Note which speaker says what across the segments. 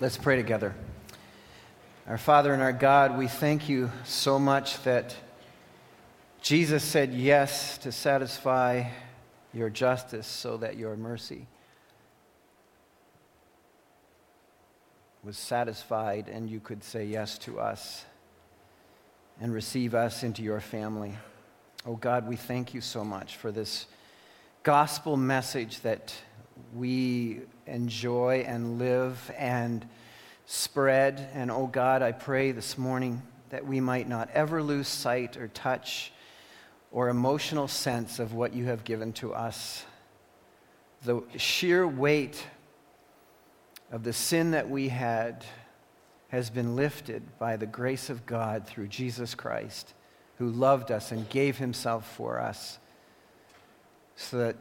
Speaker 1: Let's pray together. Our Father and our God, we thank you so much that Jesus said yes to satisfy your justice so that your mercy was satisfied and you could say yes to us and receive us into your family. Oh God, we thank you so much for this gospel message that we enjoy and live and spread. And oh God, I pray this morning that we might not ever lose sight or touch or emotional sense of what you have given to us. The sheer weight of the sin that we had has been lifted by the grace of God through Jesus Christ, who loved us and gave himself for us so that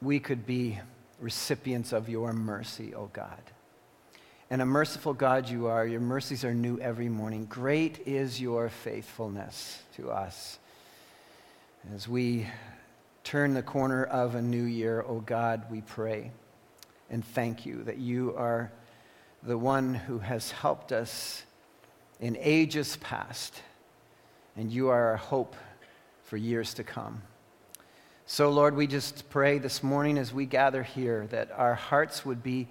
Speaker 1: we could be recipients of your mercy, O God. And a merciful God you are. Your mercies are new every morning. Great is your faithfulness to us. As we turn the corner of a new year, O God, we pray and thank you that you are the one who has helped us in ages past, and you are our hope for years to come. So, Lord, we just pray this morning as we gather here that our hearts would be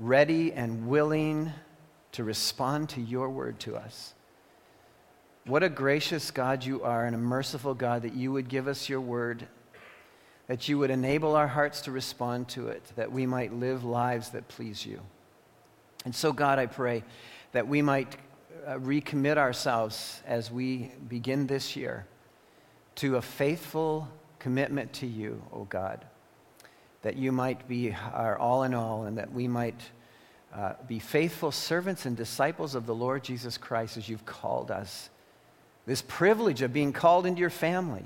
Speaker 1: ready and willing to respond to your word to us. What a gracious God you are and a merciful God that you would give us your word, that you would enable our hearts to respond to it, that we might live lives that please you. And so, God, I pray that we might uh, recommit ourselves as we begin this year to a faithful commitment to you, O God, that you might be our all in all and that we might uh, be faithful servants and disciples of the Lord Jesus Christ as you've called us. This privilege of being called into your family,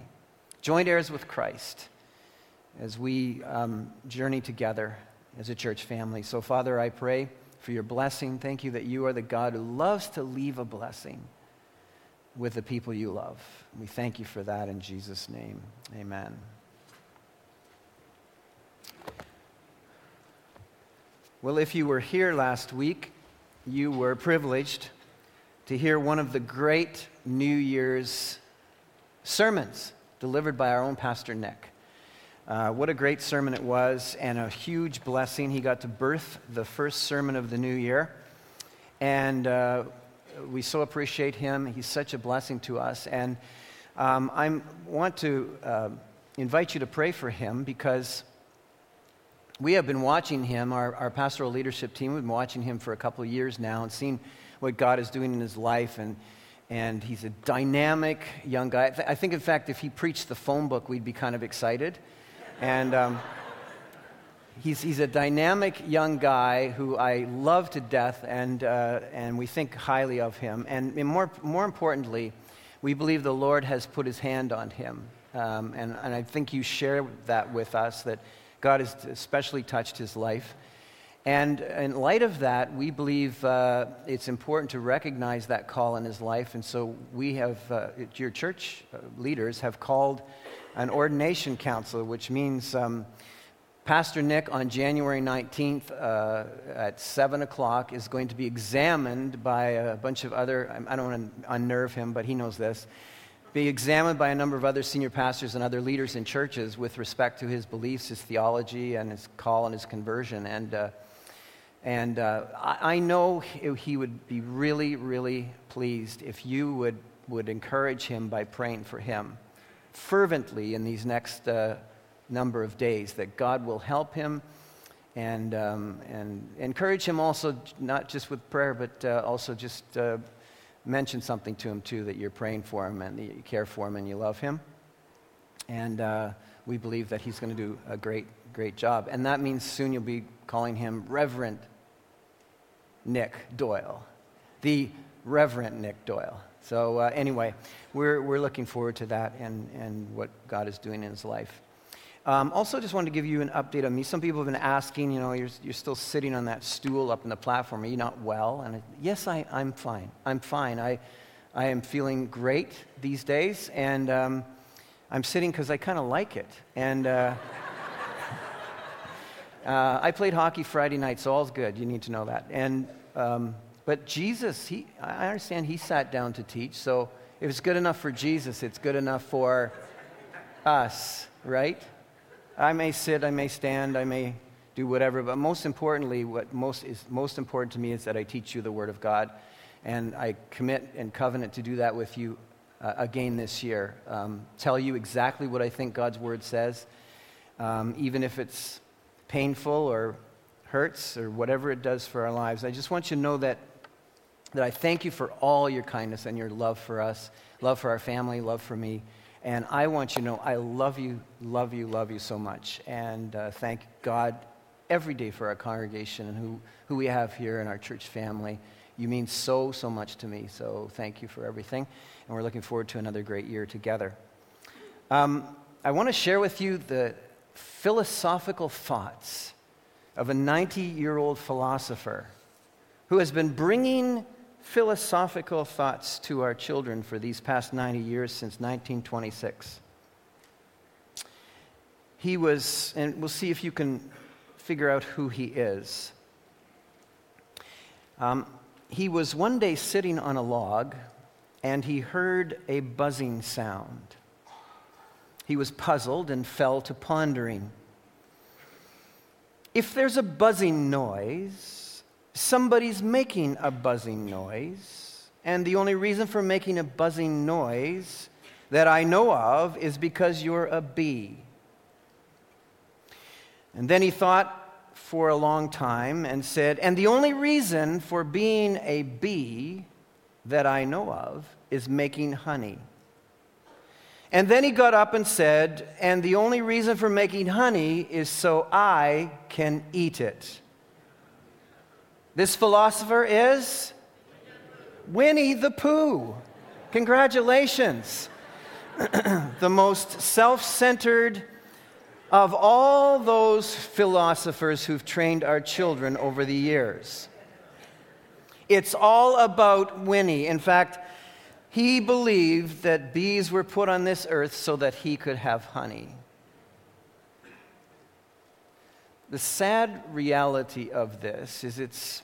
Speaker 1: joint heirs with Christ, as we um, journey together as a church family. So, Father, I pray for your blessing. Thank you that you are the God who loves to leave a blessing with the people you love. We thank you for that in Jesus' name. Amen. Well, if you were here last week, you were privileged to hear one of the great New Year's sermons delivered by our own Pastor Nick. Uh, what a great sermon it was, and a huge blessing. He got to birth the first sermon of the new year. And uh, we so appreciate him. He's such a blessing to us. And um, I want to uh, invite you to pray for him because we have been watching him, our, our pastoral leadership team, we've been watching him for a couple of years now and seeing what God is doing in his life. And, and he's a dynamic young guy. I think, in fact, if he preached the phone book, we'd be kind of excited. And. Um, he's, he's a dynamic young guy who I love to death, and, uh, and we think highly of him. And more, more importantly, we believe the Lord has put his hand on him. Um, and, and I think you share that with us, that God has especially touched his life. And in light of that, we believe uh, it's important to recognize that call in his life. And so we have, uh, your church uh, leaders have called an ordination council, which means um, Pastor Nick on January 19th uh, at 7 o'clock is going to be examined by a bunch of other, I don't want to unnerve him, but he knows this, be examined by a number of other senior pastors and other leaders in churches with respect to his beliefs, his theology, and his call and his conversion. And, uh, and uh, I, I know he would be really, really pleased if you would, would encourage him by praying for him fervently in these next uh, number of days, that God will help him and, um, and encourage him also, not just with prayer, but uh, also just uh, mention something to him too, that you're praying for him and you care for him and you love him. And uh, we believe that he's going to do a great, great job. And that means soon you'll be calling him Reverend Nick Doyle, the Reverend Nick Doyle. So, uh, anyway, we're, we're looking forward to that and, and what God is doing in his life. Um, also, just wanted to give you an update on me. Some people have been asking, you know, you're, you're still sitting on that stool up in the platform. Are you not well? And I, yes, I, I'm fine. I'm fine. I, I am feeling great these days, and um, I'm sitting because I kind of like it. And, uh, Uh, I played hockey Friday night, so all's good. You need to know that. And, um, but Jesus, he, I understand he sat down to teach, so if it's good enough for Jesus, it's good enough for us, right? I may sit, I may stand, I may do whatever, but most importantly, what most is most important to me is that I teach you the Word of God, and I commit and covenant to do that with you uh, again this year. Um, tell you exactly what I think God's Word says, um, even if it's painful or hurts or whatever it does for our lives. I just want you to know that, that I thank you for all your kindness and your love for us, love for our family, love for me. And I want you to know I love you, love you, love you so much. And uh, thank God every day for our congregation and who, who we have here in our church family. You mean so, so much to me. So thank you for everything. And we're looking forward to another great year together. Um, I want to share with you the philosophical thoughts of a 90 year old philosopher who has been bringing philosophical thoughts to our children for these past 90 years since 1926. He was, and we'll see if you can figure out who he is. Um, he was one day sitting on a log and he heard a buzzing sound. He was puzzled and fell to pondering. If there's a buzzing noise, somebody's making a buzzing noise, and the only reason for making a buzzing noise that I know of is because you're a bee. And then he thought for a long time and said, And the only reason for being a bee that I know of is making honey. And then he got up and said, And the only reason for making honey is so I can eat it. This philosopher is Winnie the Pooh. Congratulations. the most self centered of all those philosophers who've trained our children over the years. It's all about Winnie. In fact, he believed that bees were put on this earth so that he could have honey. The sad reality of this is it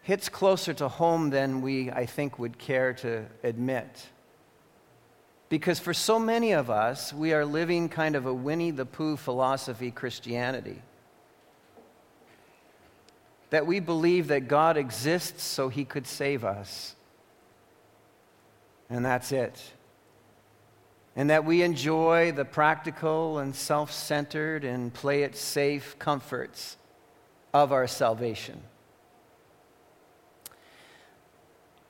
Speaker 1: hits closer to home than we, I think, would care to admit. Because for so many of us, we are living kind of a Winnie the Pooh philosophy Christianity. That we believe that God exists so he could save us and that's it. And that we enjoy the practical and self centered and play it safe comforts of our salvation.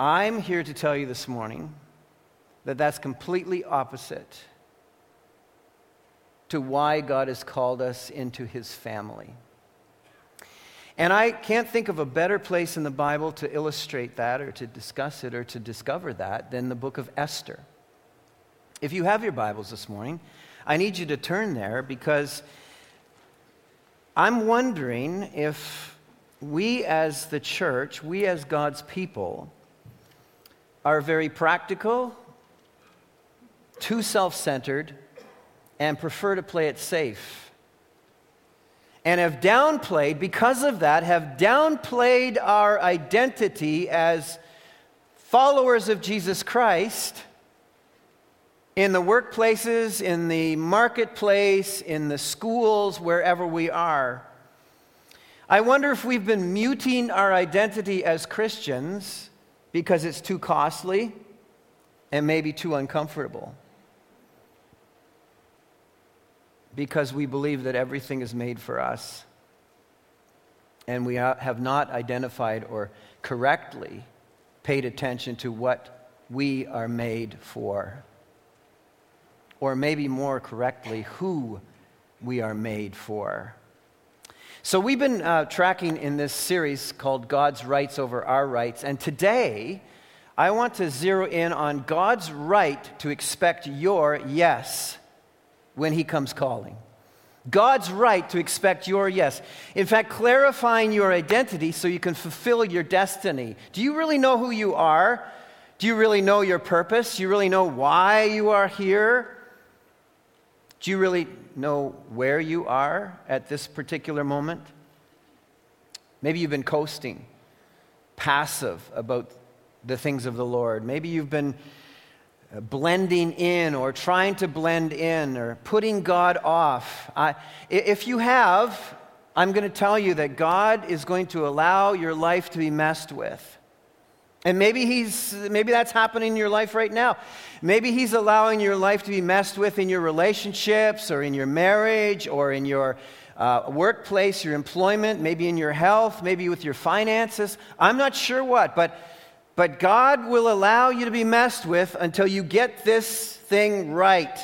Speaker 1: I'm here to tell you this morning that that's completely opposite to why God has called us into his family. And I can't think of a better place in the Bible to illustrate that or to discuss it or to discover that than the book of Esther. If you have your Bibles this morning, I need you to turn there because I'm wondering if we as the church, we as God's people, are very practical, too self centered, and prefer to play it safe. And have downplayed, because of that, have downplayed our identity as followers of Jesus Christ in the workplaces, in the marketplace, in the schools, wherever we are. I wonder if we've been muting our identity as Christians because it's too costly and maybe too uncomfortable. because we believe that everything is made for us. And we have not identified or correctly paid attention to what we are made for. Or maybe more correctly, who we are made for. So, we've been uh, tracking in this series called God's Rights Over Our Rights. And today, I want to zero in on God's right to expect your yes when He comes calling. God's right to expect your yes. In fact, clarifying your identity so you can fulfill your destiny. Do you really know who you are? Do you really know your purpose? Do you really know why you are here? Do you really know where you are at this particular moment? Maybe you've been coasting, passive about the things of the Lord. Maybe you've been uh, blending in or trying to blend in or putting God off. I, if you have, I'm going to tell you that God is going to allow your life to be messed with. And maybe he's maybe that's happening in your life right now. Maybe he's allowing your life to be messed with in your relationships or in your marriage or in your uh, workplace, your employment, maybe in your health, maybe with your finances. I'm not sure what, but but God will allow you to be messed with until you get this thing right.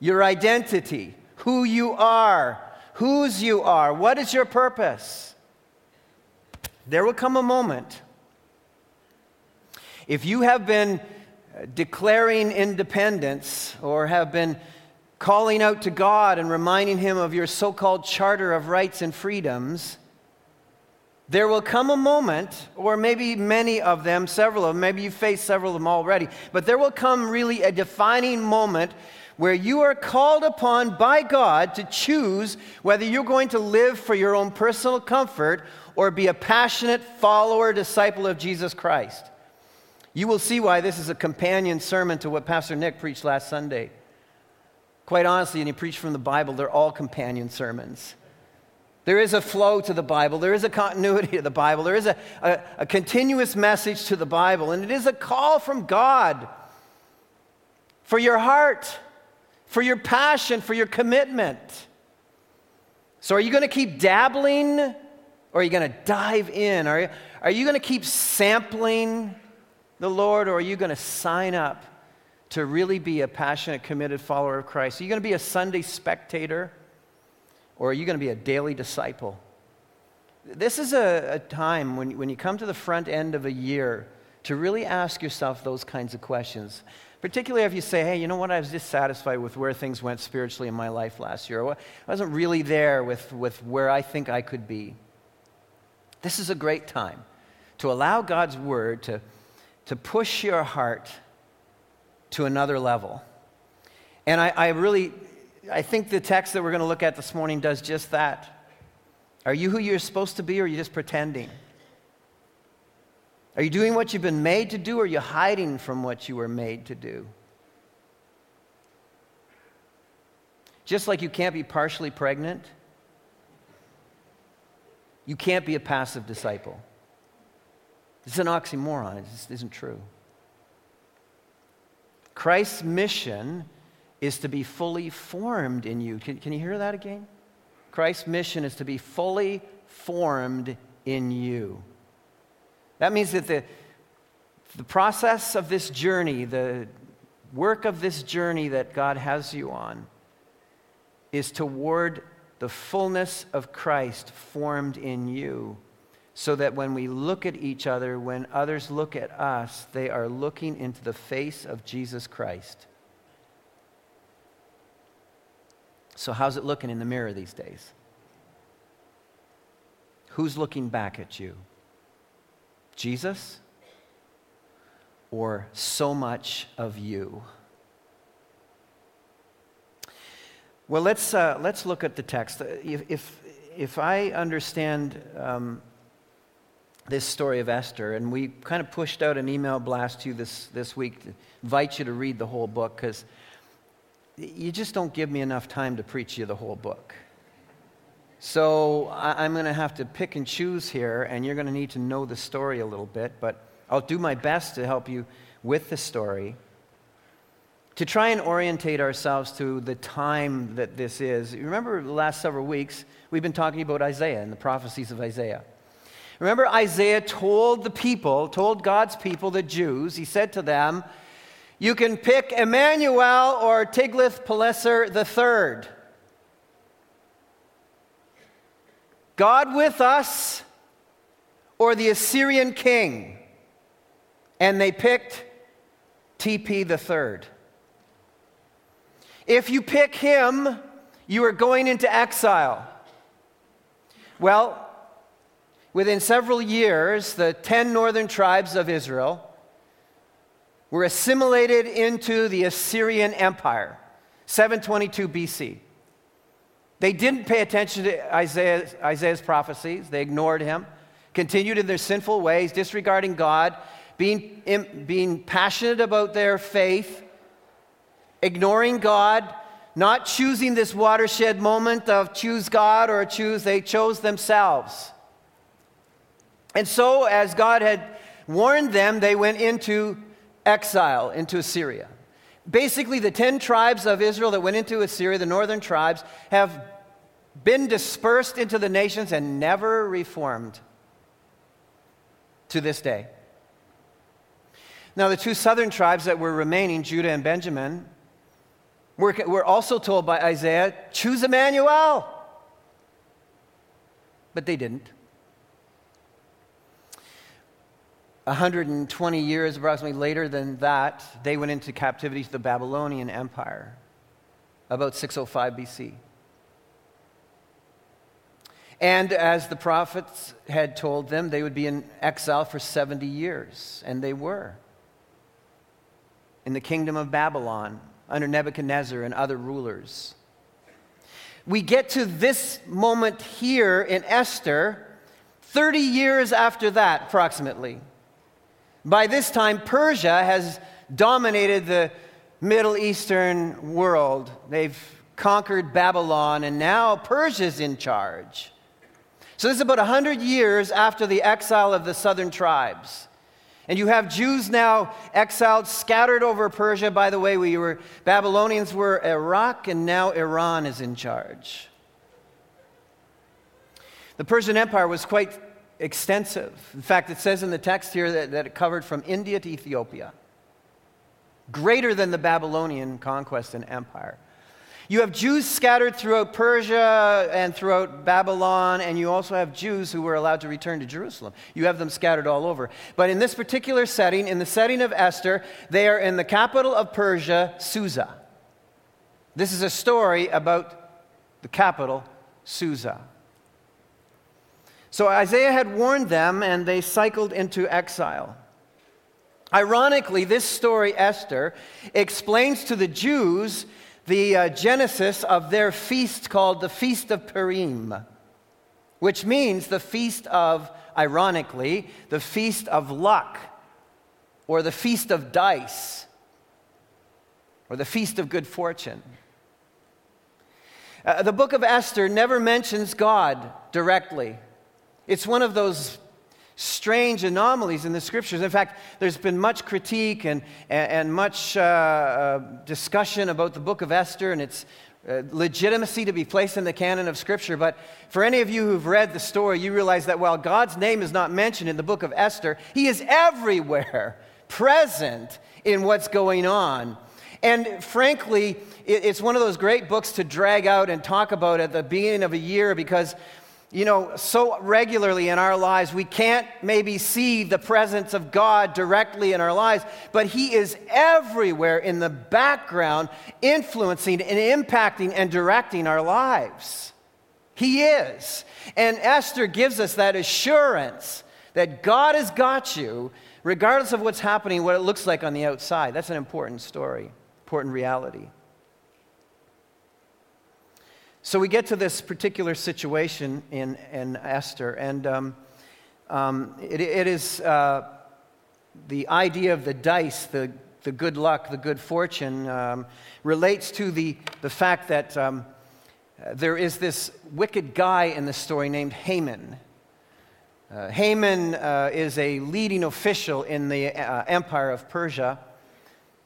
Speaker 1: Your identity, who you are, whose you are, what is your purpose. There will come a moment if you have been declaring independence or have been calling out to God and reminding Him of your so called charter of rights and freedoms, there will come a moment, or maybe many of them, several of them, maybe you faced several of them already, but there will come really a defining moment where you are called upon by God to choose whether you're going to live for your own personal comfort or be a passionate follower, disciple of Jesus Christ. You will see why this is a companion sermon to what Pastor Nick preached last Sunday. Quite honestly, and he preached from the Bible, they're all companion sermons. There is a flow to the Bible. There is a continuity to the Bible. There is a, a, a, continuous message to the Bible. And it is a call from God for your heart, for your passion, for your commitment. So, are you going to keep dabbling or are you going to dive in? Are you, are you going to keep sampling the Lord, or are you going to sign up to really be a passionate, committed follower of Christ? Are you going to be a Sunday spectator, or are you going to be a daily disciple? This is a, a time when, when you come to the front end of a year to really ask yourself those kinds of questions. Particularly if you say, hey, you know what, I was dissatisfied with where things went spiritually in my life last year. I wasn't really there with, with where I think I could be. This is a great time to allow God's word to to push your heart to another level. And I, I really, I think the text that we're going to look at this morning does just that. Are you who you're supposed to be, or are you just pretending? Are you doing what you've been made to do, or are you hiding from what you were made to do? Just like you can't be partially pregnant, you can't be a passive disciple. It's an oxymoron. Just isn't true. Christ's mission is to be fully formed in you. Can, can you hear that again? Christ's mission is to be fully formed in you. That means that the, the process of this journey, the work of this journey that God has you on, is toward the fullness of Christ formed in you so that when we look at each other, when others look at us, they are looking into the face of Jesus Christ. So, how's it looking in the mirror these days? Who's looking back at you? Jesus? Or so much of you? Well, let's, uh, let's look at the text. If, if, if I understand um, this story of Esther, and we kind of pushed out an email blast to you this, this week to invite you to read the whole book because you just don't give me enough time to preach you the whole book. So I, I'm going to have to pick and choose here, and you're going to need to know the story a little bit, but I'll do my best to help you with the story. To try and orientate ourselves to the time that this is. Remember the last several weeks, we've been talking about Isaiah and the prophecies of Isaiah. Remember, Isaiah told the people, told God's people, the Jews, he said to them, You can pick Emmanuel or Tiglath-Pileser III. God with us or the Assyrian king. And they picked TP third. If you pick him, you are going into exile. Well, Within several years, the 10 northern tribes of Israel were assimilated into the Assyrian Empire. 722 BC. They didn't pay attention to Isaiah's, Isaiah's prophecies, they ignored him, continued in their sinful ways, disregarding God, being, being passionate about their faith, ignoring God, not choosing this watershed moment of choose God or choose, they chose themselves. And so, as God had warned them, they went into exile, into Assyria. Basically, the 10 tribes of Israel that went into Assyria, the northern tribes, have been dispersed into the nations and never reformed to this day. Now, the two southern tribes that were remaining, Judah and Benjamin, were, were also told by Isaiah, choose Emmanuel. But they didn't. 120 years approximately later than that, they went into captivity to the Babylonian Empire, about 605 BC. And as the prophets had told them, they would be in exile for 70 years, and they were in the kingdom of Babylon under Nebuchadnezzar and other rulers. We get to this moment here in Esther 30 years after that, approximately. By this time, Persia has dominated the Middle Eastern world. They've conquered Babylon, and now Persia's in charge. So, this is about 100 years after the exile of the southern tribes. And you have Jews now exiled, scattered over Persia. By the way, we were, Babylonians were Iraq, and now Iran is in charge. The Persian Empire was quite extensive. In fact, it says in the text here that, that it covered from India to Ethiopia, greater than the Babylonian conquest and empire. You have Jews scattered throughout Persia and throughout Babylon, and you also have Jews who were allowed to return to Jerusalem. You have them scattered all over. But in this particular setting, in the setting of Esther, they are in the capital of Persia, Susa. This is a story about the capital, Susa. So Isaiah had warned them, and they cycled into exile. Ironically, this story, Esther, explains to the Jews the uh, genesis of their feast called the Feast of Purim, which means the feast of, ironically, the Feast of Luck, or the Feast of Dice, or the Feast of Good Fortune. Uh, the book of Esther never mentions God directly. It's one of those strange anomalies in the scriptures. In fact, there's been much critique and, and, and much uh, uh, discussion about the book of Esther and its uh, legitimacy to be placed in the canon of scripture. But for any of you who've read the story, you realize that while God's name is not mentioned in the book of Esther, He is everywhere present in what's going on. And frankly, it's one of those great books to drag out and talk about at the beginning of a year because you know, so regularly in our lives, we can't maybe see the presence of God directly in our lives, but He is everywhere in the background, influencing and impacting and directing our lives. He is. And Esther gives us that assurance that God has got you, regardless of what's happening, what it looks like on the outside. That's an important story, important reality. So we get to this particular situation in, in Esther, and um, um, it, it is uh, the idea of the dice, the, the good luck, the good fortune, um, relates to the, the fact that um, there is this wicked guy in the story named Haman. Uh, Haman uh, is a leading official in the uh, empire of Persia,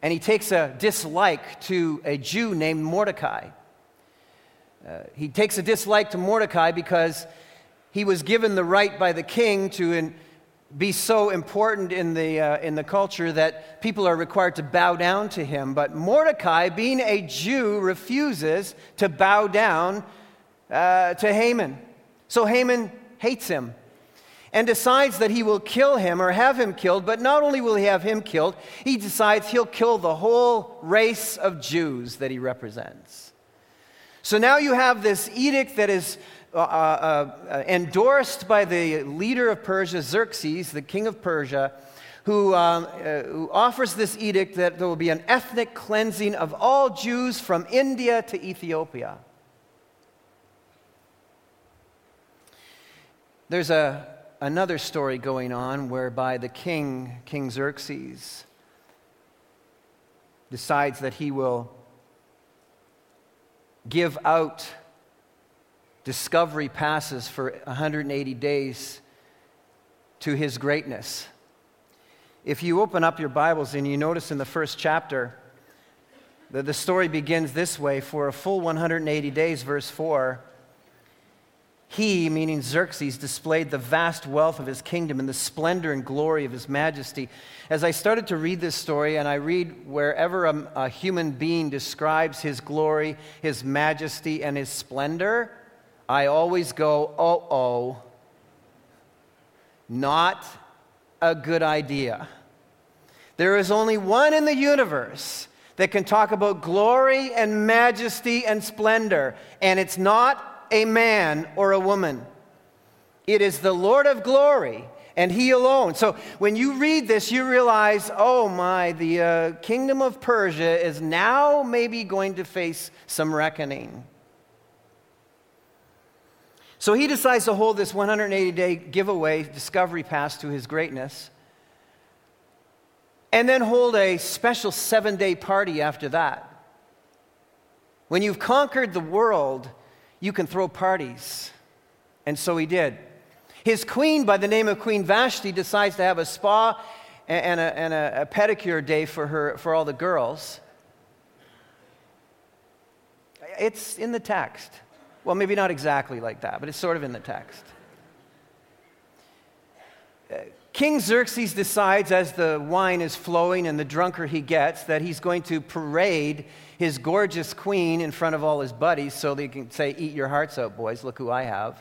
Speaker 1: and he takes a dislike to a Jew named Mordecai. Uh, he takes a dislike to Mordecai because he was given the right by the king to in, be so important in the, uh, in the culture that people are required to bow down to him. But Mordecai, being a Jew, refuses to bow down uh, to Haman. So Haman hates him and decides that he will kill him or have him killed. But not only will he have him killed, he decides he'll kill the whole race of Jews that he represents. So now you have this edict that is uh, uh, uh, endorsed by the leader of Persia, Xerxes, the king of Persia, who, um, uh, who offers this edict that there will be an ethnic cleansing of all Jews from India to Ethiopia. There's a, another story going on whereby the king, King Xerxes, decides that he will give out discovery passes for 180 days to his greatness. If you open up your Bibles and you notice in the first chapter that the story begins this way for a full 180 days, verse 4 he, meaning Xerxes, displayed the vast wealth of his kingdom and the splendor and glory of his majesty. As I started to read this story, and I read wherever a, a human being describes his glory, his majesty, and his splendor, I always go, oh, oh, not a good idea. There is only one in the universe that can talk about glory and majesty and splendor, and it's not a man or a woman. It is the Lord of glory and He alone. So when you read this, you realize, oh my, the uh, kingdom of Persia is now maybe going to face some reckoning. So he decides to hold this 180 day giveaway, discovery pass to his greatness, and then hold a special seven day party after that. When you've conquered the world, you can throw parties. And so he did. His queen, by the name of Queen Vashti, decides to have a spa and a, and a, a pedicure day for, her, for all the girls. It's in the text. Well, maybe not exactly like that, but it's sort of in the text. King Xerxes decides, as the wine is flowing and the drunker he gets, that he's going to parade his gorgeous queen in front of all his buddies so they can say, Eat your hearts out, boys, look who I have.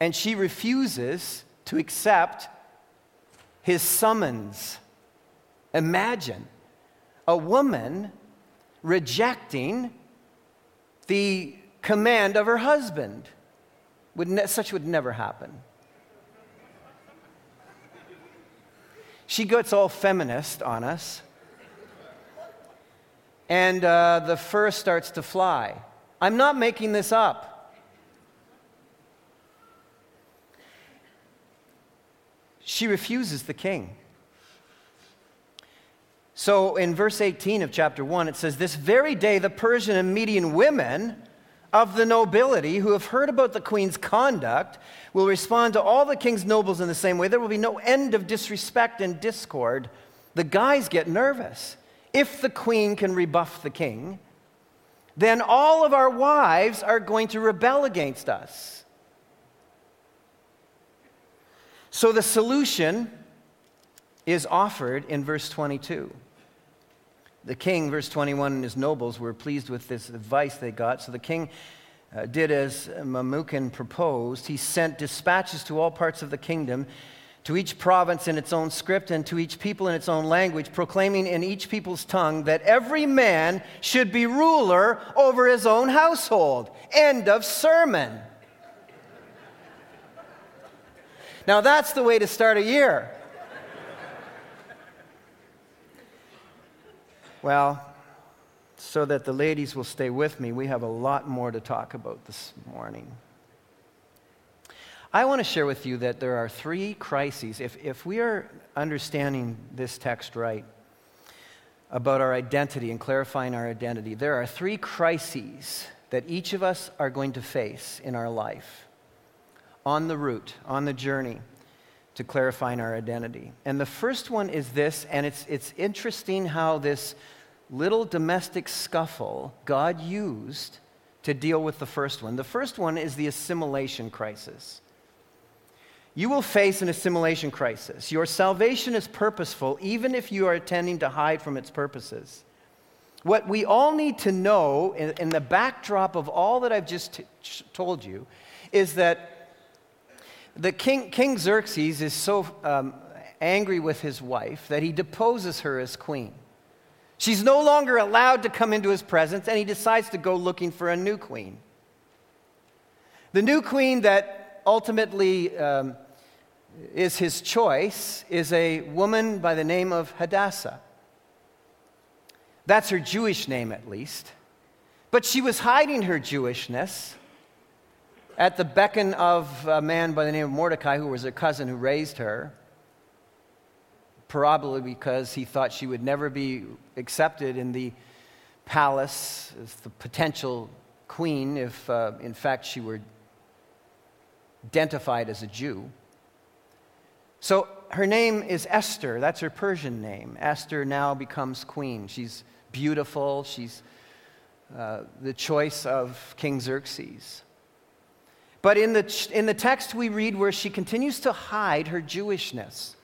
Speaker 1: And she refuses to accept his summons. Imagine a woman rejecting the command of her husband. Would ne- such would never happen. She gets all feminist on us and uh, the fur starts to fly. I'm not making this up. She refuses the king. So in verse 18 of chapter 1, it says, This very day the Persian and Median women of the nobility who have heard about the queen's conduct will respond to all the king's nobles in the same way. There will be no end of disrespect and discord. The guys get nervous if the queen can rebuff the king, then all of our wives are going to rebel against us. So the solution is offered in verse 22. The king, verse 21, and his nobles were pleased with this advice they got. So the king uh, did as Memucan proposed. He sent dispatches to all parts of the kingdom to each province in its own script and to each people in its own language, proclaiming in each people's tongue that every man should be ruler over his own household. End of sermon. Now, that's the way to start a year. Well, so that the ladies will stay with me, we have a lot more to talk about this morning. I want to share with you that there are three crises. If, if we are understanding this text right about our identity and clarifying our identity, there are three crises that each of us are going to face in our life on the route, on the journey to clarifying our identity. And the first one is this, and it's, it's interesting how this little domestic scuffle God used to deal with the first one. The first one is the assimilation crisis you will face an assimilation crisis. Your salvation is purposeful, even if you are intending to hide from its purposes. What we all need to know in, in the backdrop of all that I've just t- told you is that the king, king Xerxes is so um, angry with his wife that he deposes her as queen. She's no longer allowed to come into his presence, and he decides to go looking for a new queen. The new queen that ultimately um, is his choice is a woman by the name of Hadassah. That's her Jewish name, at least. But she was hiding her Jewishness at the beckon of a man by the name of Mordecai, who was her cousin who raised her, probably because he thought she would never be accepted in the palace as the potential queen if, uh, in fact, she were identified as a Jew. So her name is Esther. That's her Persian name. Esther now becomes queen. She's beautiful. She's uh, the choice of King Xerxes. But in the, in the text, we read where she continues to hide her Jewishness.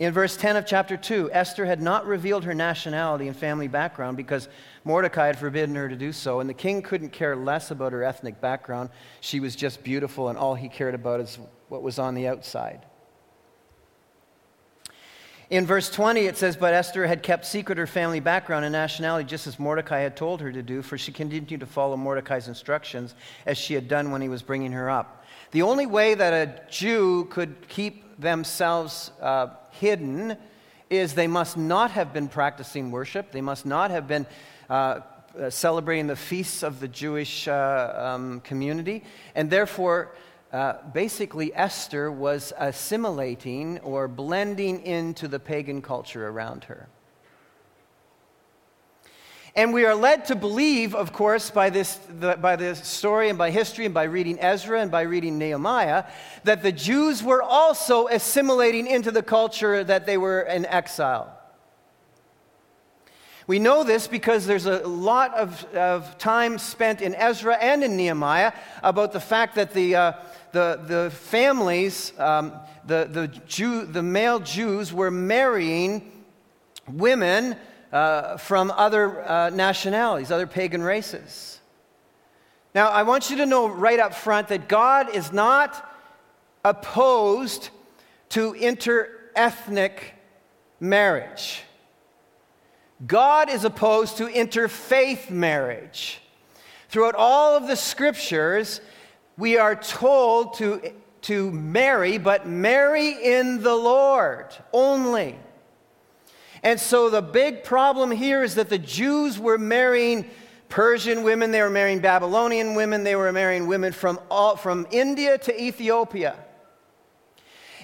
Speaker 1: In verse 10 of chapter 2, Esther had not revealed her nationality and family background because Mordecai had forbidden her to do so, and the king couldn't care less about her ethnic background. She was just beautiful, and all he cared about is what was on the outside. In verse 20, it says, But Esther had kept secret her family background and nationality, just as Mordecai had told her to do, for she continued to follow Mordecai's instructions as she had done when he was bringing her up. The only way that a Jew could keep themselves uh, hidden is they must not have been practicing worship, they must not have been. Uh, uh celebrating the feasts of the Jewish uh, um, community, and therefore uh, basically, Esther was assimilating or blending into the pagan culture around her. And we are led to believe, of course, by this, the, by this story and by history and by reading Ezra and by reading Nehemiah, that the Jews were also assimilating into the culture that they were in exile. We know this because there's a lot of, of time spent in Ezra and in Nehemiah about the fact that the, uh, the, the families, um, the, the, Jew, the male Jews, were marrying women uh, from other uh, nationalities, other pagan races. Now, I want you to know right up front that God is not opposed to interethnic marriage. God is opposed to interfaith marriage. Throughout all of the scriptures, we are told to, to marry, but marry in the Lord only. And so the big problem here is that the Jews were marrying Persian women, they were marrying Babylonian women, they were marrying women from, all, from India to Ethiopia.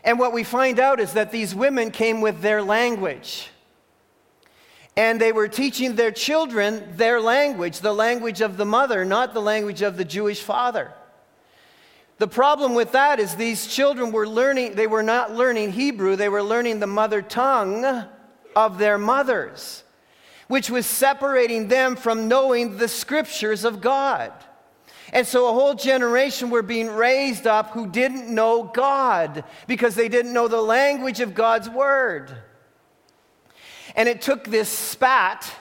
Speaker 1: And what we find out is that these women came with their language. And they were teaching their children their language, the language of the mother, not the language of the Jewish father. The problem with that is these children were learning, they were not learning Hebrew, they were learning the mother tongue of their mothers, which was separating them from knowing the scriptures of God. And so a whole generation were being raised up who didn't know God because they didn't know the language of God's word. And it took this spat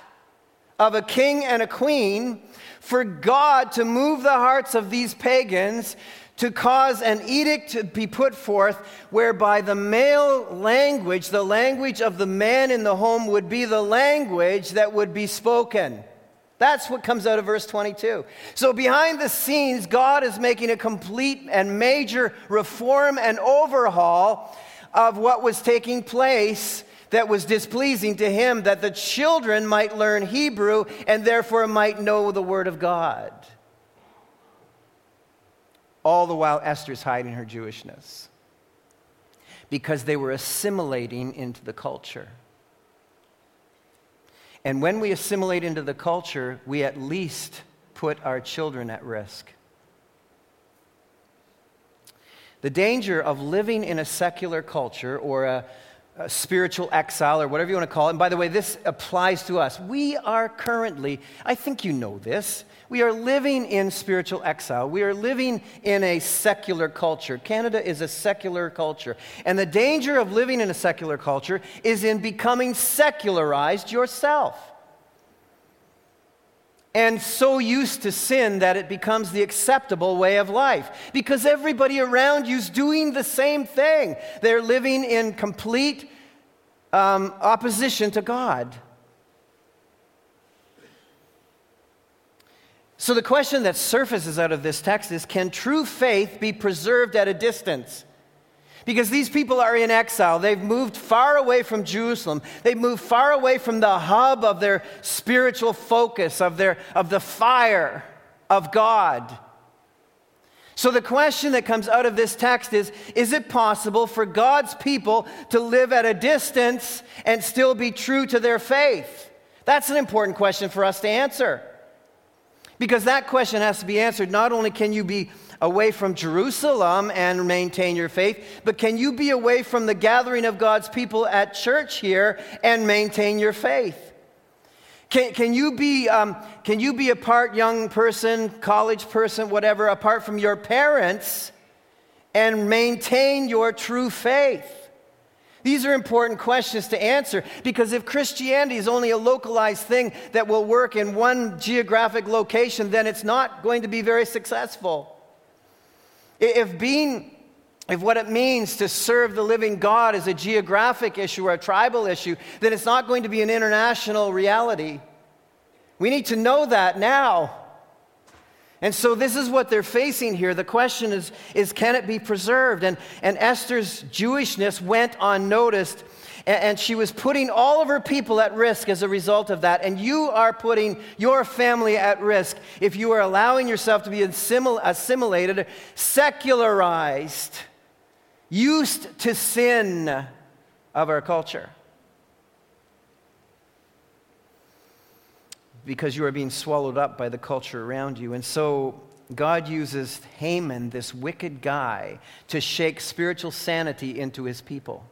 Speaker 1: of a king and a queen for God to move the hearts of these pagans to cause an edict to be put forth whereby the male language, the language of the man in the home, would be the language that would be spoken. That's what comes out of verse 22. So, behind the scenes, God is making a complete and major reform and overhaul of what was taking place that was displeasing to him, that the children might learn Hebrew and therefore might know the Word of God all the while Esther's hiding her Jewishness because they were assimilating into the culture. And when we assimilate into the culture, we at least put our children at risk. The danger of living in a secular culture or a, a, spiritual exile or whatever you want to call it, and by the way, this applies to us. We are currently, I think you know this, we are living in spiritual exile. We are living in a secular culture. Canada is a secular culture. And the danger of living in a secular culture is in becoming secularized yourself. And so used to sin that it becomes the acceptable way of life. Because everybody around you is doing the same thing. They're living in complete um, opposition to God. So, the question that surfaces out of this text is can true faith be preserved at a distance? Because these people are in exile. They've moved far away from Jerusalem. They've moved far away from the hub of their spiritual focus, of, their, of the fire of God. So, the question that comes out of this text is Is it possible for God's people to live at a distance and still be true to their faith? That's an important question for us to answer. Because that question has to be answered. Not only can you be away from Jerusalem and maintain your faith, but can you be away from the gathering of God's people at church here and maintain your faith? Can, can, you be, um, can you be apart, young person, college person, whatever, apart from your parents and maintain your true faith? These are important questions to answer because if Christianity is only a localized thing that will work in one geographic location, then it's not going to be very successful. If being if what it means to serve the living God is a geographic issue or a tribal issue, then it's not going to be an international reality. We need to know that now. And so, this is what they're facing here. The question is, is can it be preserved? And, and Esther's Jewishness went unnoticed, and, she was putting all of her people at risk as a result of that. And you are putting your family at risk if you are allowing yourself to be assimil- assimilated, secularized used to sin of our culture. Because you are being swallowed up by the culture around you. And so God uses Haman, this wicked guy, to shake spiritual sanity into his people.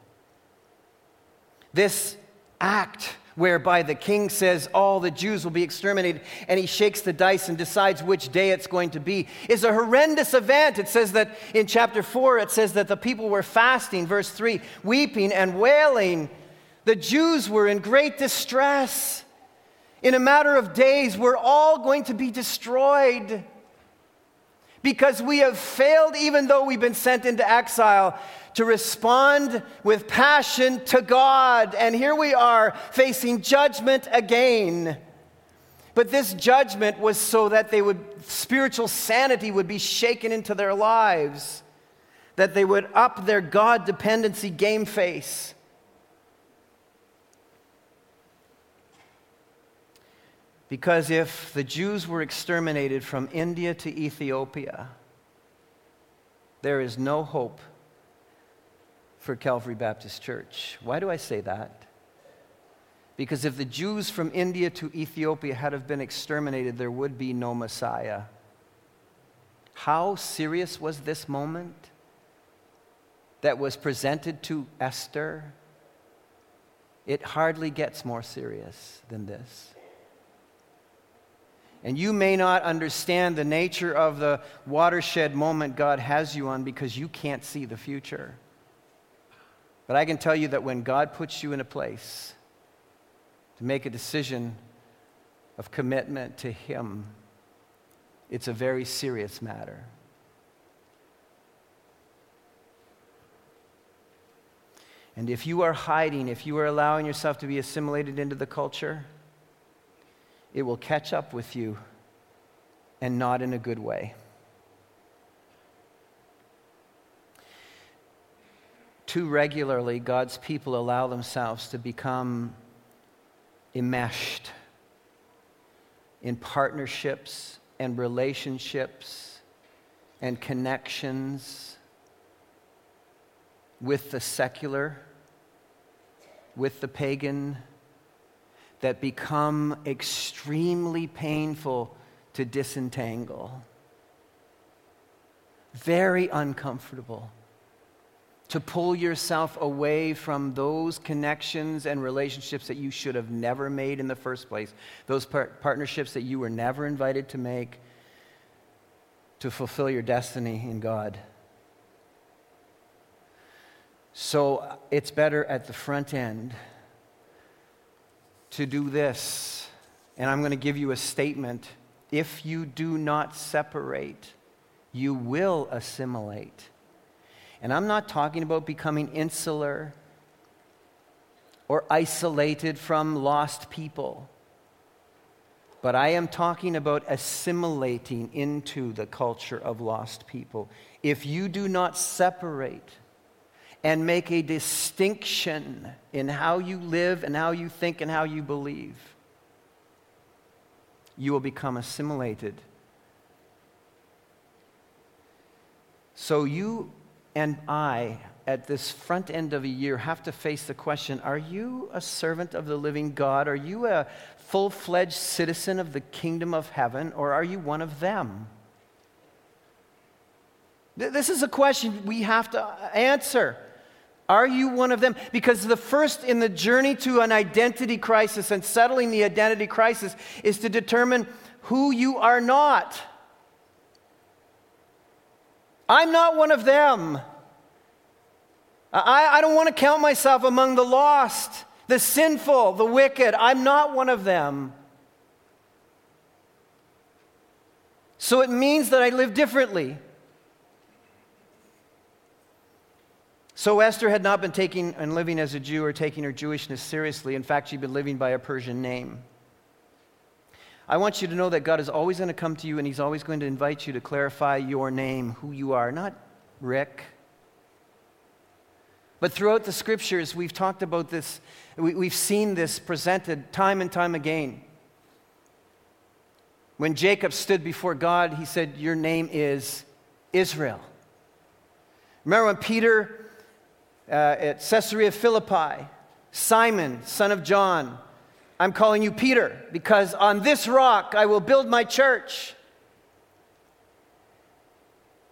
Speaker 1: This act whereby the king says all the Jews will be exterminated and he shakes the dice and decides which day it's going to be, is a horrendous event. It says that in chapter 4, it says that the people were fasting, verse 3, weeping and wailing. The Jews were in great distress. In a matter of days, we're all going to be destroyed because we have failed, even though we've been sent into exile to respond with passion to God. And here we are facing judgment again. But this judgment was so that they would, spiritual sanity would be shaken into their lives, that they would up their God dependency game face. Because if the Jews were exterminated from India to Ethiopia, there is no hope for Calvary Baptist Church. Why do I say that? Because if the Jews from India to Ethiopia had have been exterminated, there would be no Messiah. How serious was this moment that was presented to Esther? It hardly gets more serious than this. And you may not understand the nature of the watershed moment God has you on because you can't see the future. But I can tell you that when God puts you in a place to make a decision of commitment to Him, it's a very serious matter. And if you are hiding, if you are allowing yourself to be assimilated into the culture, it will catch up with you and not in a good way. too regularly, God's people allow themselves to become enmeshed in partnerships and relationships and connections with the secular, with the pagan, that become extremely painful to disentangle, very uncomfortable to pull yourself away from those connections and relationships that you should have never made in the first place, those par- partnerships that you were never invited to make to fulfill your destiny in God. So it's better at the front end to do this. And I'm going to give you a statement. If you do not separate, you will assimilate. And I'm not talking about becoming insular or isolated from lost people. But I am talking about assimilating into the culture of lost people. If you do not separate and make a distinction in how you live and how you think and how you believe, you will become assimilated. So you and I, at this front end of a year, have to face the question Are you a servant of the living God? Are you a full fledged citizen of the kingdom of heaven? Or are you one of them? This is a question we have to uh, answer. Are you one of them? Because the first in the journey to an identity crisis and settling the identity crisis is to determine who you are not. I'm not one of them. I, I don't want to count myself among the lost, the sinful, the wicked. I'm not one of them. So it means that I live differently. So Esther had not been taking and living as a Jew or taking her Jewishness seriously. In fact, she'd been living by a Persian name. I want you to know that God is always going to come to you and He's always going to invite you to clarify your name, who you are, not Rick. But throughout the scriptures, we've talked about this, we, have seen this presented time and time again. When Jacob stood before God, he said, Your name is Israel. Remember when Peter uh, at Caesarea Philippi, Simon, son of John, I'm calling you Peter because on this rock I will build my church.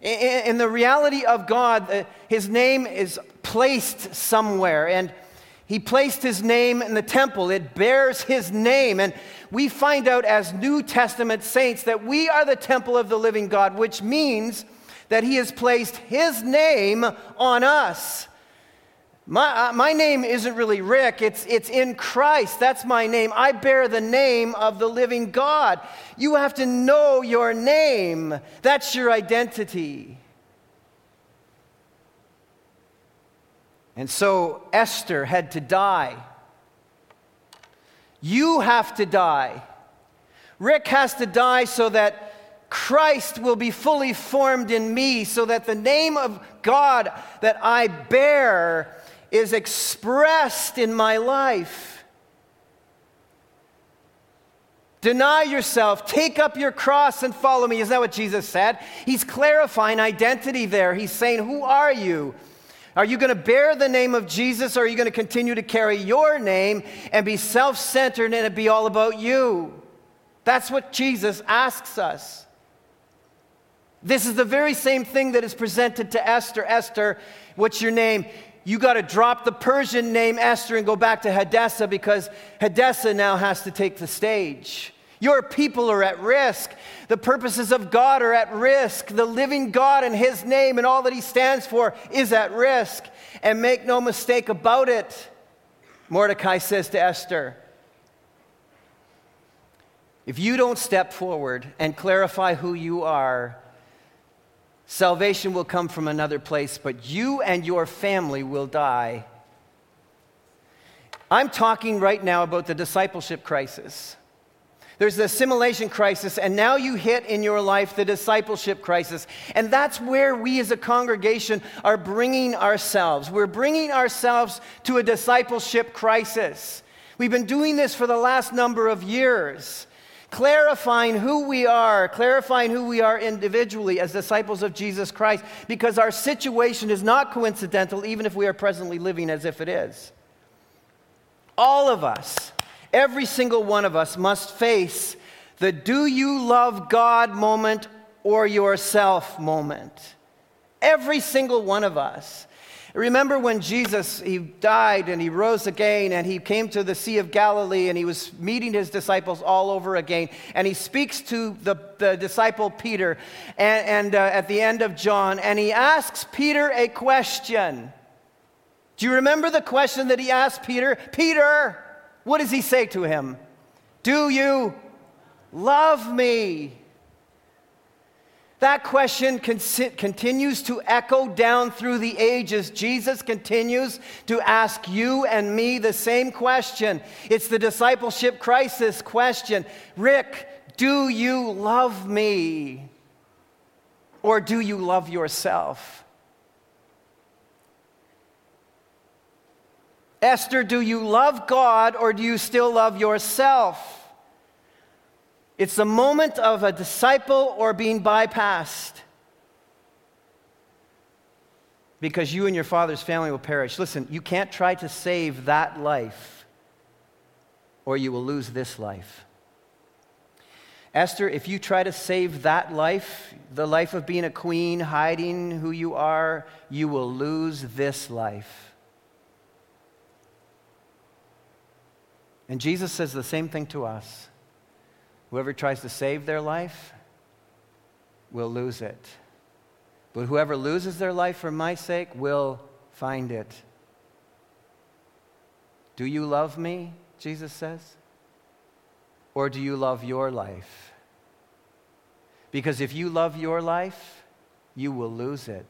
Speaker 1: In the reality of God, uh, his name is placed somewhere, and he placed his name in the temple. It bears his name. And we find out as New Testament saints that we are the temple of the living God, which means that he has placed his name on us. My, uh, my name isn't really Rick, it's, it's in Christ. That's my name. I bear the name of the living God. You have to know your name, that's your identity. And so Esther had to die. You have to die. Rick has to die so that Christ will be fully formed in me, so that the name of God that I bear is expressed in my life. Deny yourself, take up your cross, and follow me. Is that what Jesus said? He's clarifying identity there. He's saying, Who are you? Are you going to bear the name of Jesus, or are you going to continue to carry your name and be self centered and it be all about you? That's what Jesus asks us. This is the very same thing that is presented to Esther. Esther, what's your name? You got to drop the Persian name Esther and go back to Hadassah because Hadassah now has to take the stage. Your people are at risk. The purposes of God are at risk. The living God and His name and all that He stands for is at risk. And make no mistake about it, Mordecai says to Esther, if you don't step forward and clarify who you are, Salvation will come from another place, but you and your family will die. I'm talking right now about the discipleship crisis. There's the assimilation crisis, and now you hit in your life the discipleship crisis. And that's where we as a congregation are bringing ourselves. We're bringing ourselves to a discipleship crisis. We've been doing this for the last number of years clarifying who we are, clarifying who we are individually as disciples of Jesus Christ, because our situation is not coincidental, even if we are presently living as if it is. All of us, every single one of us, must face the do you love God moment or yourself moment. Every single one of us. Remember when Jesus, he died and he rose again and he came to the Sea of Galilee and he was meeting his disciples all over again. And he speaks to the, the disciple Peter and, and uh, at the end of John and he asks Peter a question. Do you remember the question that he asked Peter? Peter, what does he say to him? Do you love me? That question continues to echo down through the ages. Jesus continues to ask you and me the same question. It's the discipleship crisis question Rick, do you love me? Or do you love yourself? Esther, do you love God or do you still love yourself? It's the moment of a disciple or being bypassed because you and your father's family will perish. Listen, you can't try to save that life or you will lose this life. Esther, if you try to save that life, the life of being a queen, hiding who you are, you will lose this life. And Jesus says the same thing to us. Whoever tries to save their life will lose it. But whoever loses their life for my sake will find it. Do you love me? Jesus says. Or do you love your life? Because if you love your life, you will lose it.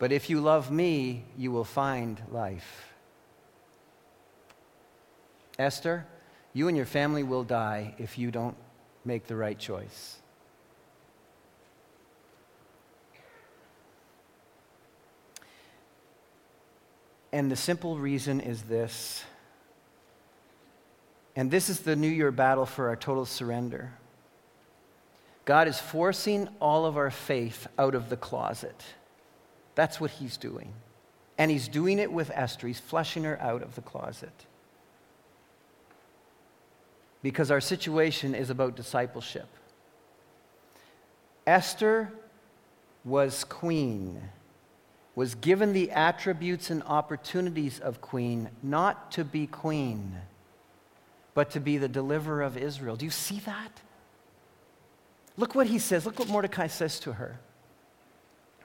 Speaker 1: But if you love me, you will find life. Esther, you and your family will die if you don't make the right choice. And the simple reason is this. And this is the New Year battle for our total surrender. God is forcing all of our faith out of the closet. That's what He's doing. And He's doing it with Esther. He's flushing her out of the closet because our situation is about discipleship. Esther was queen, was given the attributes and opportunities of queen, not to be queen, but to be the deliverer of Israel. Do you see that? Look what he says. Look what Mordecai says to her.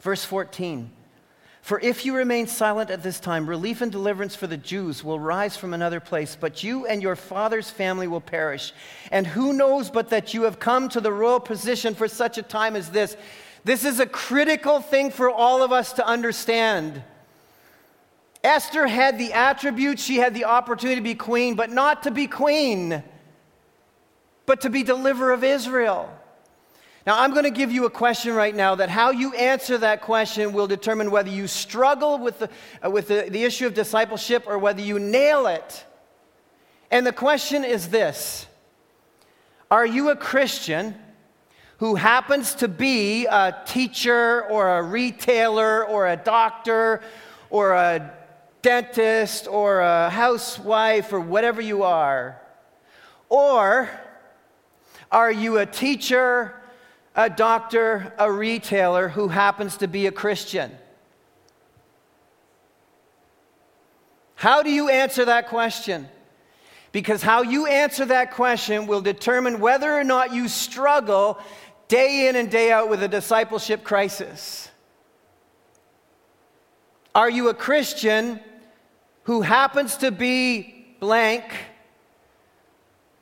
Speaker 1: Verse 14. For if you remain silent at this time, relief and deliverance for the Jews will rise from another place, but you and your father's family will perish. And who knows but that you have come to the royal position for such a time as this? This is a critical thing for all of us to understand. Esther had the attributes, she had the opportunity to be queen, but not to be queen, but to be deliverer of Israel. Now, I'm going to give you a question right now that how you answer that question will determine whether you struggle with the, uh, with the, the issue of discipleship or whether you nail it. And the question is this Are you a Christian who happens to be a teacher or a retailer or a doctor or a dentist or a housewife or whatever you are? Or are you a teacher? A doctor, a retailer who happens to be a Christian? How do you answer that question? Because how you answer that question will determine whether or not you struggle day in and day out with a discipleship crisis. Are you a Christian who happens to be blank?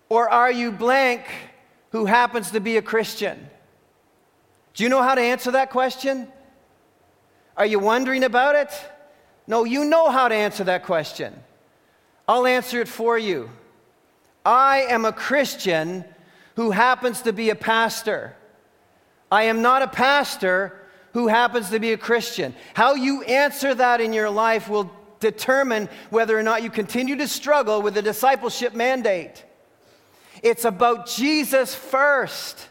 Speaker 1: Or are you blank who happens to be a Christian? Do you know how to answer that question? Are you wondering about it? No, you know how to answer that question. I'll answer it for you. I am a Christian who happens to be a pastor. I am not a pastor who happens to be a Christian. How you answer that in your life will determine whether or not you continue to struggle with the discipleship mandate. It's about Jesus first.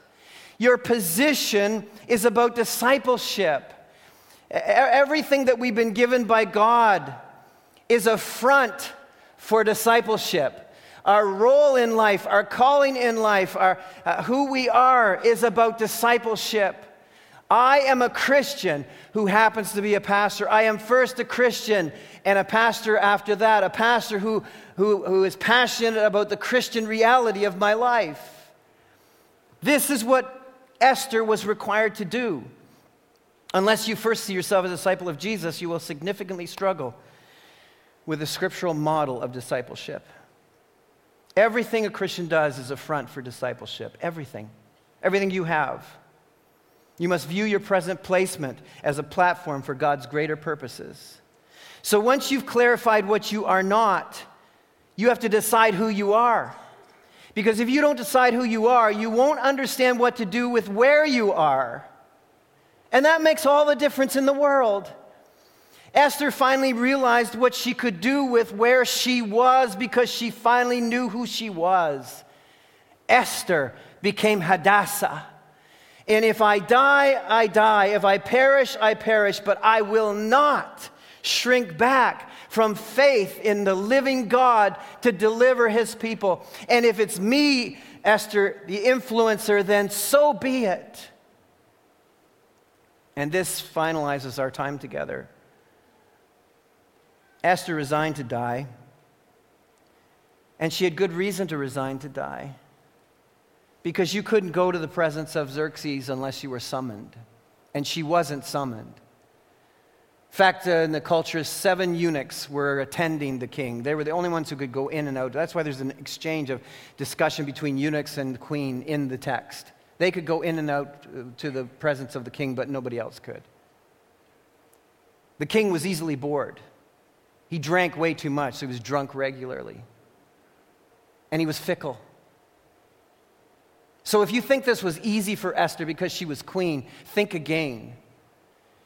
Speaker 1: Your position is about discipleship. Everything that we've been given by God is a front for discipleship. Our role in life, our calling in life, our, uh, who we are is about discipleship. I am a Christian who happens to be a pastor. I am first a Christian and a pastor after that, a pastor who, who, who is passionate about the Christian reality of my life. This is what Esther was required to do. Unless you first see yourself as a disciple of Jesus, you will significantly struggle with the scriptural model of discipleship. Everything a Christian does is a front for discipleship. Everything. Everything you have. You must view your present placement as a platform for God's greater purposes. So once you've clarified what you are not, you have to decide who you are. Because if you don't decide who you are, you won't understand what to do with where you are. And that makes all the difference in the world. Esther finally realized what she could do with where she was because she finally knew who she was. Esther became Hadassah. And if I die, I die. If I perish, I perish. But I will not shrink back from faith in the living God to deliver his people. And if it's me, Esther, the influencer, then so be it. And this finalizes our time together. Esther resigned to die, and she had good reason to resign to die because you couldn't go to the presence of Xerxes unless you were summoned, and she wasn't summoned. In fact, uh, in the culture, seven eunuchs were attending the king. They were the only ones who could go in and out. That's why there's an exchange of discussion between eunuchs and the queen in the text. They could go in and out uh, to the presence of the king, but nobody else could. The king was easily bored. He drank way too much, so he was drunk regularly. And he was fickle. So if you think this was easy for Esther because she was queen, think again.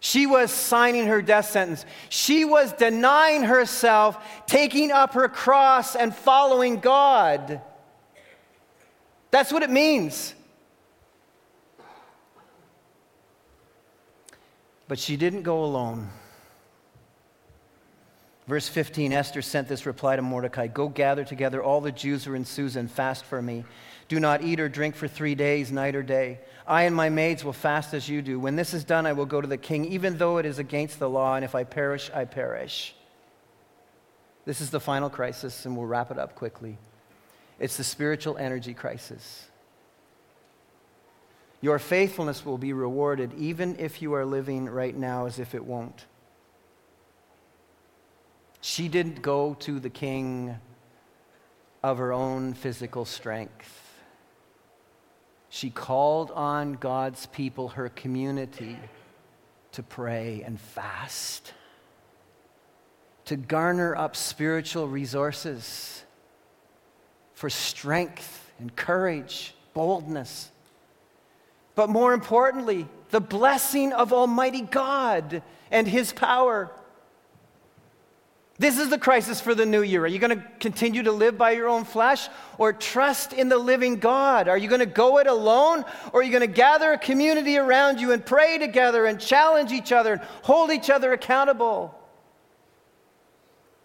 Speaker 1: She was signing her death sentence. She was denying herself, taking up her cross, and following God. That's what it means. But she didn't go alone. Verse 15 Esther sent this reply to Mordecai Go gather together all the Jews who are in Susa and fast for me. Do not eat or drink for three days, night or day. I and my maids will fast as you do. When this is done, I will go to the king, even though it is against the law, and if I perish, I perish. This is the final crisis, and we'll wrap it up quickly. It's the spiritual energy crisis. Your faithfulness will be rewarded, even if you are living right now as if it won't. She didn't go to the king of her own physical strength. She called on God's people, her community, to pray and fast, to garner up spiritual resources for strength and courage, boldness. But more importantly, the blessing of Almighty God and His power. This is the crisis for the new year. Are you going to continue to live by your own flesh or trust in the living God? Are you going to go it alone or are you going to gather a community around you and pray together and challenge each other and hold each other accountable?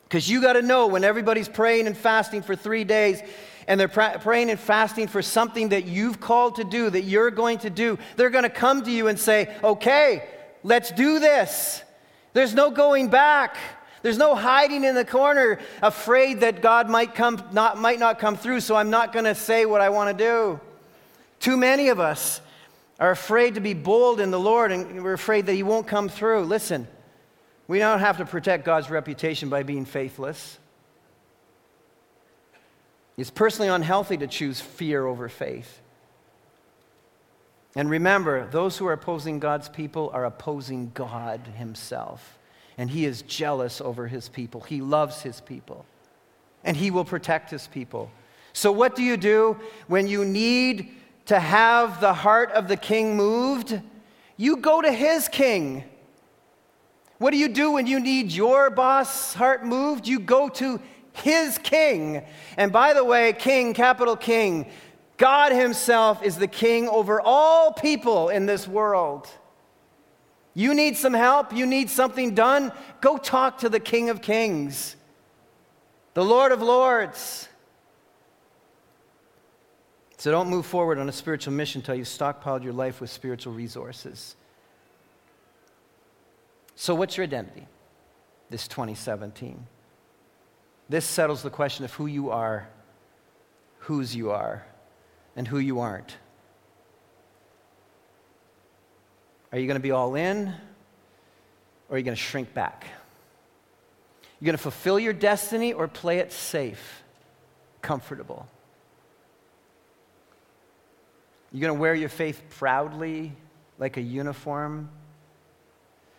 Speaker 1: Because you got to know when everybody's praying and fasting for three days and they're praying and fasting for something that you've called to do, that you're going to do, they're going to come to you and say, okay, let's do this. There's no going back. There's no hiding in the corner afraid that God might, come, not, might not come through, so I'm not going to say what I want to do. Too many of us are afraid to be bold in the Lord and we're afraid that He won't come through. Listen, we don't have to protect God's reputation by being faithless. It's personally unhealthy to choose fear over faith. And remember, those who are opposing God's people are opposing God Himself and he is jealous over his people. He loves his people, and he will protect his people. So, what do you do when you need to have the heart of the king moved? You go to his king. What do you do when you need your boss' heart moved? You go to his king. And by the way, king, capital king, God himself is the king over all people in this world. You need some help? You need something done? Go talk to the King of Kings, the Lord of Lords. So don't move forward on a spiritual mission until you've stockpiled your life with spiritual resources. So, what's your identity this 2017? This settles the question of who you are, whose you are, and who you aren't. Are you going to be all in or are you going to shrink back? You're going to fulfill your destiny or play it safe, comfortable? You're going to wear your faith proudly like a uniform?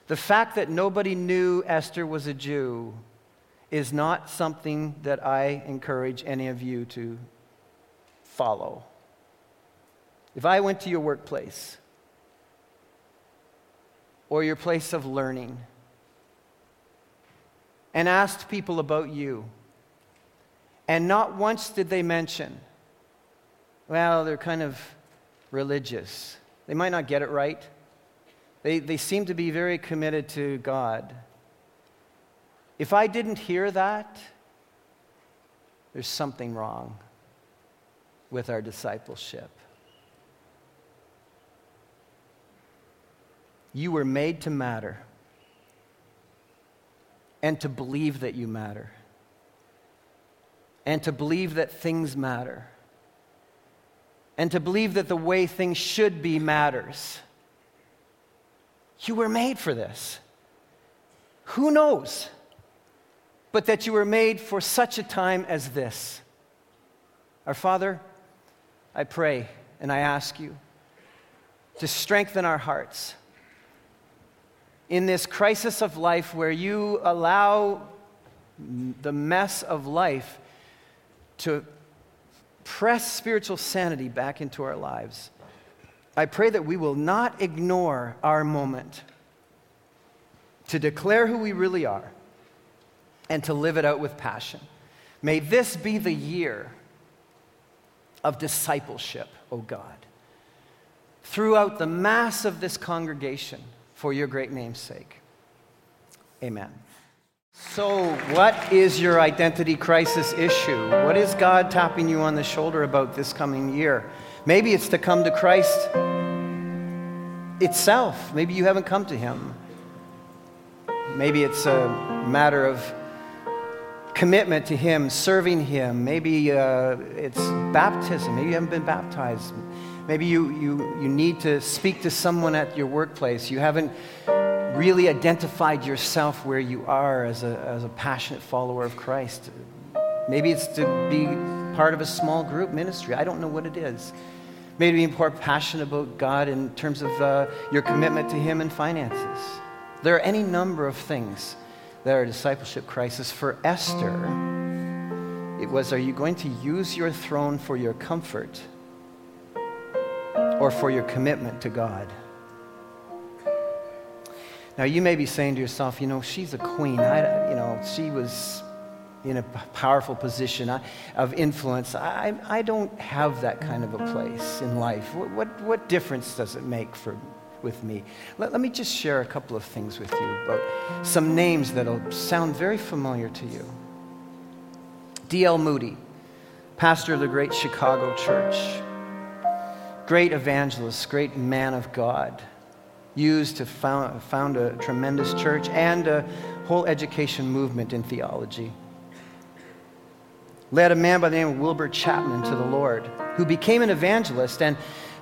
Speaker 1: The fact that nobody knew Esther was a Jew is not something that I encourage any of you to follow. If I went to your workplace or your place of learning, and asked people about you. And not once did they mention, well, they're kind of religious. They might not get it right. They, they seem to be very committed to God. If I didn't hear that, there's something wrong with our discipleship. You were made to matter and to believe that you matter and to believe that things matter and to believe that the way things should be matters. You were made for this. Who knows? But that you were made for such a time as this. Our Father, I pray and I ask you to strengthen our hearts in this crisis of life where you allow the mess of life to press spiritual sanity back into our lives. I pray that we will not ignore our moment to declare who we really are and to live it out with passion. May this be the year of discipleship, O oh God, throughout the mass of this congregation for your great name's sake. Amen. So, what is your identity crisis issue? What is God tapping you on the shoulder about this coming year? Maybe it's to come to Christ itself. Maybe you haven't come to Him. Maybe it's a matter of commitment to Him, serving Him. Maybe uh, it's baptism. Maybe you haven't been baptized. Maybe you, you, you need to speak to someone at your workplace. You haven't really identified yourself where you are as a, as a passionate follower of Christ. Maybe it's to be part of a small group ministry. I don't know what it is. Maybe be more passionate about God in terms of uh, your commitment to Him and finances. There are any number of things that are a discipleship crisis. For Esther, it was are you going to use your throne for your comfort or for your commitment to God? Now, you may be saying to yourself, you know, she's a queen. I, you know, she was in a powerful position of influence. I, I don't have that kind of a place in life. What, what, what difference does it make for, with me? Let, let me just share a couple of things with you about some names that'll sound very familiar to you. D.L. Moody, pastor of the great Chicago church, great evangelist, great man of God used to found, found a tremendous church and a whole education movement in theology. Led a man by the name of Wilbur Chapman to the Lord, who became an evangelist and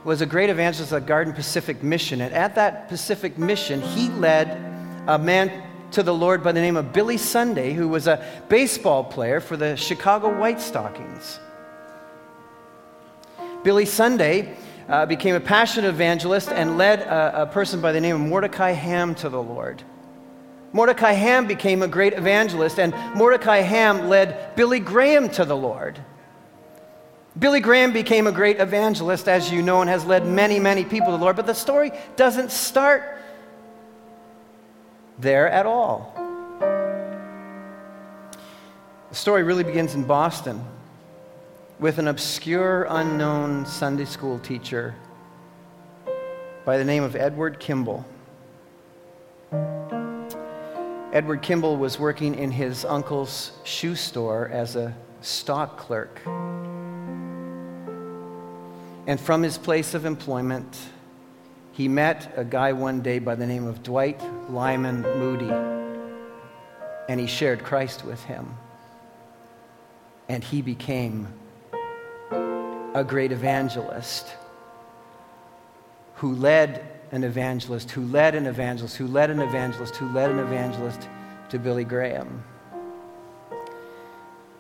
Speaker 1: was a great evangelist at Garden Pacific Mission. And at that Pacific Mission, he led a man to the Lord by the name of Billy Sunday, who was a baseball player for the Chicago White Stockings. Billy Sunday uh, became a passionate evangelist and led a, a person by the name of Mordecai Ham to the Lord. Mordecai Ham became a great evangelist, and Mordecai Ham led Billy Graham to the Lord. Billy Graham became a great evangelist, as you know, and has led many, many people to the Lord. But the story doesn't start there at all. The story really begins in Boston with an obscure, unknown Sunday school teacher by the name of Edward Kimball. Edward Kimball was working in his uncle's shoe store as a stock clerk. And from his place of employment, he met a guy one day by the name of Dwight Lyman Moody, and he shared Christ with him. And he became a great evangelist who led an evangelist, who led an evangelist, who led an evangelist, who led an evangelist to Billy Graham.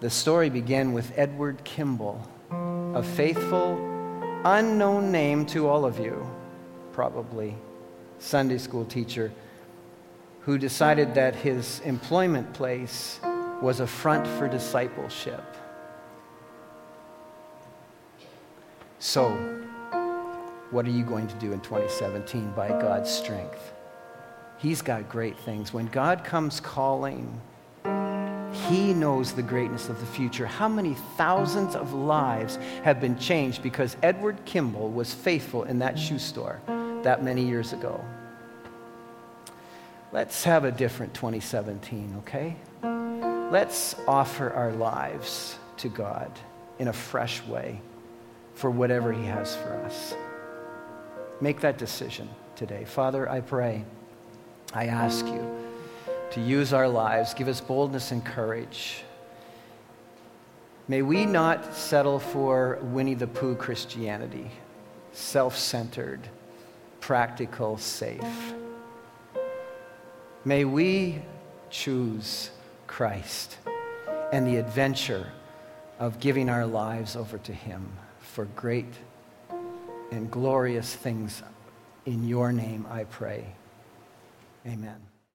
Speaker 1: The story began with Edward Kimball, a faithful, unknown name to all of you, probably, Sunday school teacher, who decided that his employment place was a front for discipleship. So, what are you going to do in 2017 by God's strength? He's got great things. When God comes calling, He knows the greatness of the future. How many thousands of lives have been changed because Edward Kimball was faithful in that shoe store that many years ago? Let's have a different 2017, okay? Let's offer our lives to God in a fresh way for whatever He has for us. Make that decision today. Father, I pray, I ask you to use our lives, give us boldness and courage. May we not settle for Winnie the Pooh Christianity, self centered, practical, safe. May we choose Christ and the adventure of giving our lives over to Him for great and glorious things. In your name, I pray. Amen.